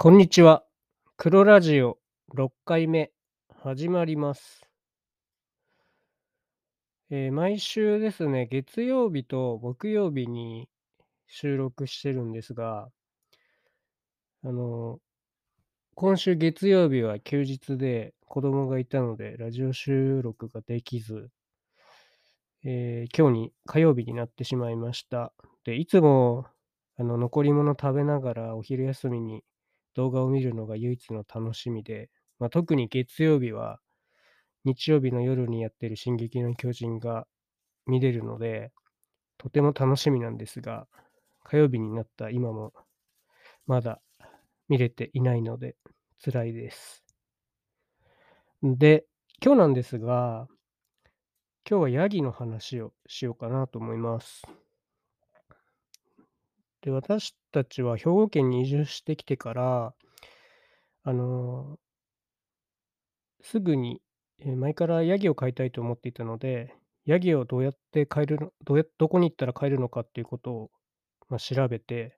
こんにちは。黒ラジオ6回目始まります。えー毎週ですね、月曜日と木曜日に収録してるんですが、あの、今週月曜日は休日で子供がいたのでラジオ収録ができず、えー今日に火曜日になってしまいました。で、いつもあの残り物食べながらお昼休みに動画を見るのが唯一の楽しみで、まあ、特に月曜日は日曜日の夜にやってる進撃の巨人が見れるので、とても楽しみなんですが、火曜日になった今もまだ見れていないので辛いです。で、今日なんですが、今日はヤギの話をしようかなと思います。で、私たちは兵庫県に移住してきてから、あのすぐに、えー前からヤギを飼いたいと思っていたので、ヤギをどうやって飼えるの、どうやどこに行ったら飼えるのかっていうことを、まあ、調べて、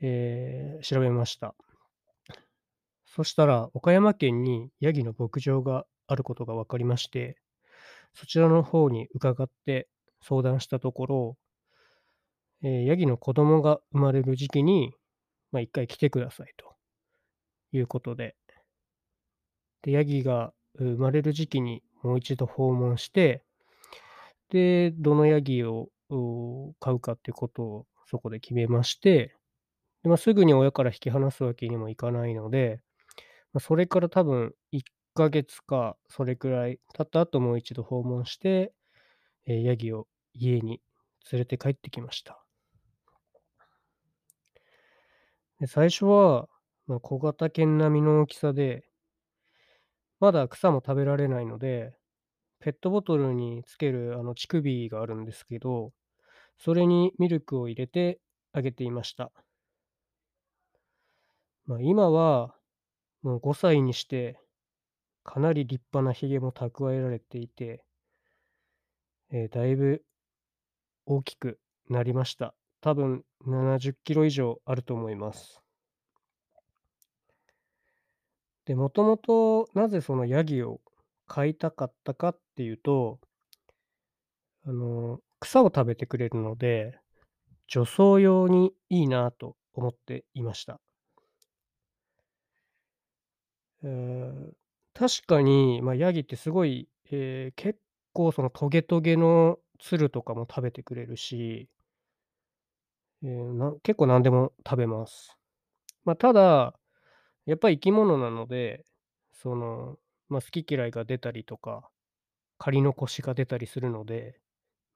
えー調べました。そしたら、岡山県にヤギの牧場があることが分かりまして、そちらの方に伺って相談したところ、えヤギの子供が生まれる時期に、まあ、一回来てくださいということで、で、ヤギが生まれる時期にもう一度訪問して、で、どのヤギをう飼うかっていうことをそこで決めまして、でまあ、すぐに親から引き離すわけにもいかないので、まあ、それから多分1ヶ月かそれくらい経った後もう一度訪問して、えーヤギを家に連れて帰ってきました。で最初は、まあ、小型犬並みの大きさで、まだ草も食べられないので、ペットボトルにつけるあの乳首があるんですけど、それにミルクを入れてあげていました。まあ、今はもう5歳にして、かなり立派なひげも蓄えられていて、えーだいぶ大きくなりました。多分70キロ以上あると思います。で、もともとなぜそのヤギを飼いたかったかっていうと、あの、草を食べてくれるので、除草用にいいなと思っていました。えー確かに、まあ、ヤギってすごい、えー結構そのトゲトゲのつるとかも食べてくれるし、えーな結構何でも食べます。まあ、ただ、やっぱり生き物なので、その、まあ、好き嫌いが出たりとか、借り残しが出たりするので、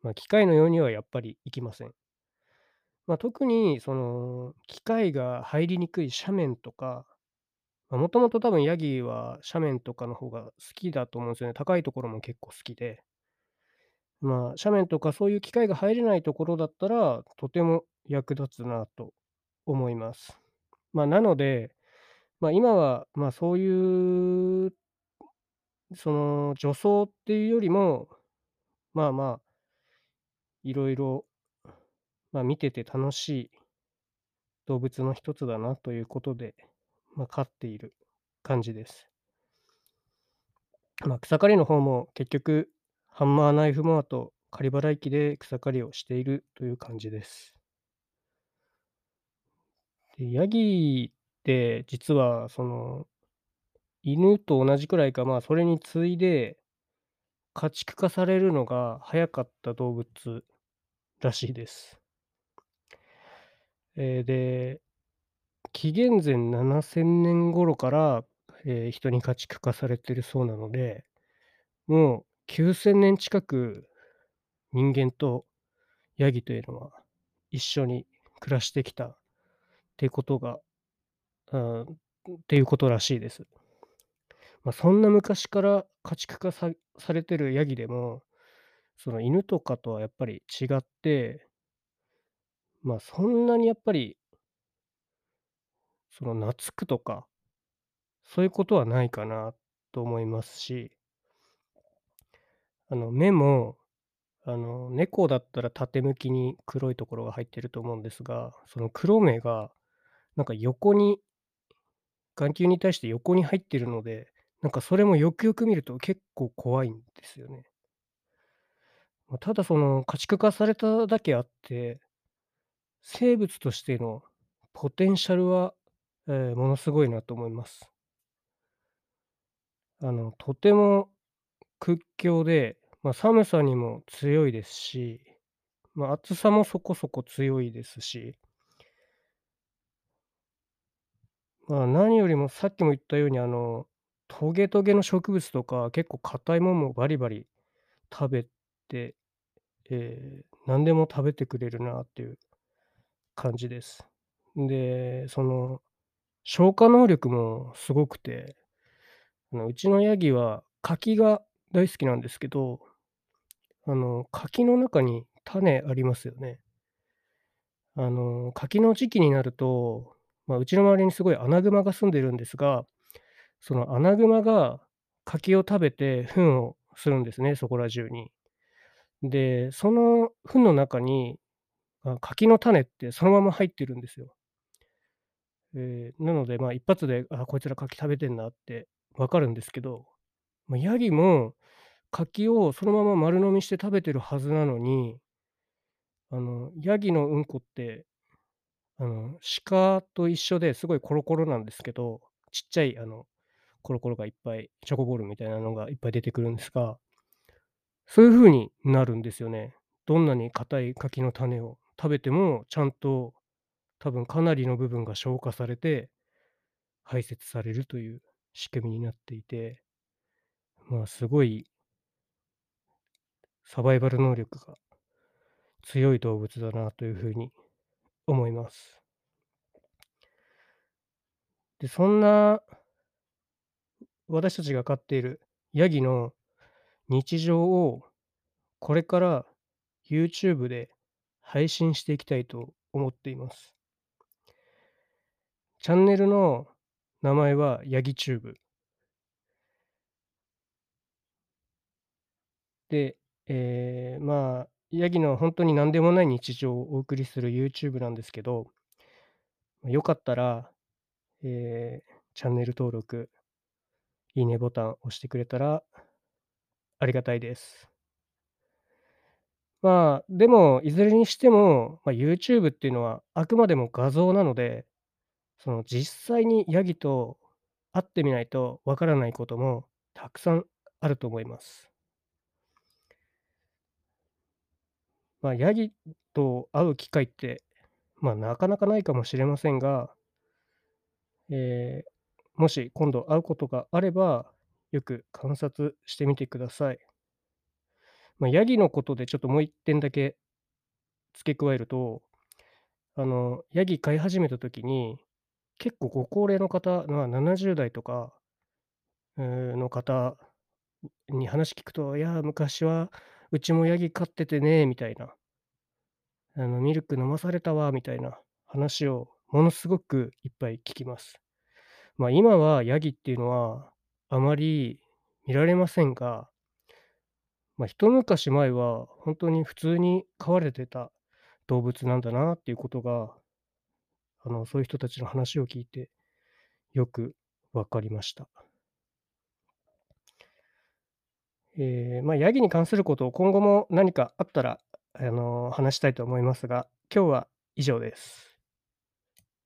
まあ、機械のようにはやっぱりいきません。まあ、特にその機械が入りにくい斜面とか、もともと多分ヤギは斜面とかの方が好きだと思うんですよね。高いところも結構好きで。まあ、斜面とかそういう機械が入れないところだったら、とても役立つなと思います。まあ、なので、まあ、今は、まあ、そういう、その、除草っていうよりも、まあまあ、いろいろ、まあ、見てて楽しい動物の一つだなということで、まあ、飼っている感じです。まあ、草刈りの方も結局、ハンマーナイフモアと刈り払い機で草刈りをしているという感じです。でヤギて実はその犬と同じくらいか、まあそれに次いで家畜化されるのが早かった動物らしいです。えーで、紀元前7000年頃から、えー人に家畜化されてるそうなので、もう9000年近く人間とヤギというのは一緒に暮らしてきたってことが、あっていうことらしいです。まあ、そんな昔から家畜化さされてるヤギでも、その犬とかとはやっぱり違って、まあそんなにやっぱり、その懐くとか、そういうことはないかなと思いますし、あの目も、あの猫だったら縦向きに黒いところが入ってると思うんですが、その黒目がなんか横に眼球に対して横に入ってるので、なんかそれもよくよく見ると結構怖いんですよね。ただその家畜化されただけあって、生物としてのポテンシャルは、ええ、ものすごいなと思います。あの、とても屈強で、まあ、寒さにも強いですし、まあ、暑さもそこそこ強いですしまあ、何よりもさっきも言ったように、あの、トゲトゲの植物とか、結構硬いもんもバリバリ食べて、ええ、何でも食べてくれるなっていう感じです。で、その、消化能力もすごくて、あの、うちのヤギは柿が大好きなんですけど、あの、柿の中に種ありますよね。あの、柿の時期になると、まあ、うちの周りにすごいアナグマが住んでるんですが、そのアナグマが柿を食べて糞をするんですね、そこら中に。で、その糞の中に、柿の種ってそのまま入ってるんですよ。ええ、なので、まあ、一発で、あ、こいつら柿食べてんなって分かるんですけど、まあ、ヤギも柿をそのまま丸飲みして食べてるはずなのに、あの、ヤギのうんこって、あの、鹿と一緒ですごいコロコロなんですけど、ちっちゃいあの、コロコロがいっぱい、チョコボールみたいなのがいっぱい出てくるんですが、そういう風になるんですよね。どんなに硬い柿の種を食べても、ちゃんと多分かなりの部分が消化されて、排泄されるという仕組みになっていて、まあ、すごいサバイバル能力が強い動物だなという風に思います。で、そんな私たちが飼っているヤギの日常をこれから YouTube で配信していきたいと思っています。チャンネルの名前はヤギチューブ。で、ええ、まあ、ヤギのほんとに何でもない日常をお送りする YouTube なんですけど、ま、よかったら、ええ、チャンネル登録、いいねボタン押してくれたらありがたいです。まあ、でも、いずれにしても、ま、YouTube っていうのはあくまでも画像なので、その実際にヤギと会ってみないとわからないこともたくさんあると思います。まあ、ヤギと会う機会って、まあ、なかなかないかもしれませんが、ええ、もし今度会うことがあれば、よく観察してみてください。ま、ヤギのことでちょっともう1点だけ付け加えると、あの、ヤギ飼い始めた時に、結構ご高齢の方、まあ、70代とか、の方に話聞くと、いや、昔はうちもヤギ飼っててね、みたいな。あの、ミルク飲まされたわみたいな話をものすごくいっぱい聞きます。ま、今はヤギっていうのはあまり見られませんが、ま、一昔前はほんとに普通に飼われてた動物なんだなっていうことが、あの、そういう人たちの話を聞いてよく分かりました。ええ、まあ、ヤギに関することを今後も何かあったら、あの、話したいと思いますが、今日は以上です。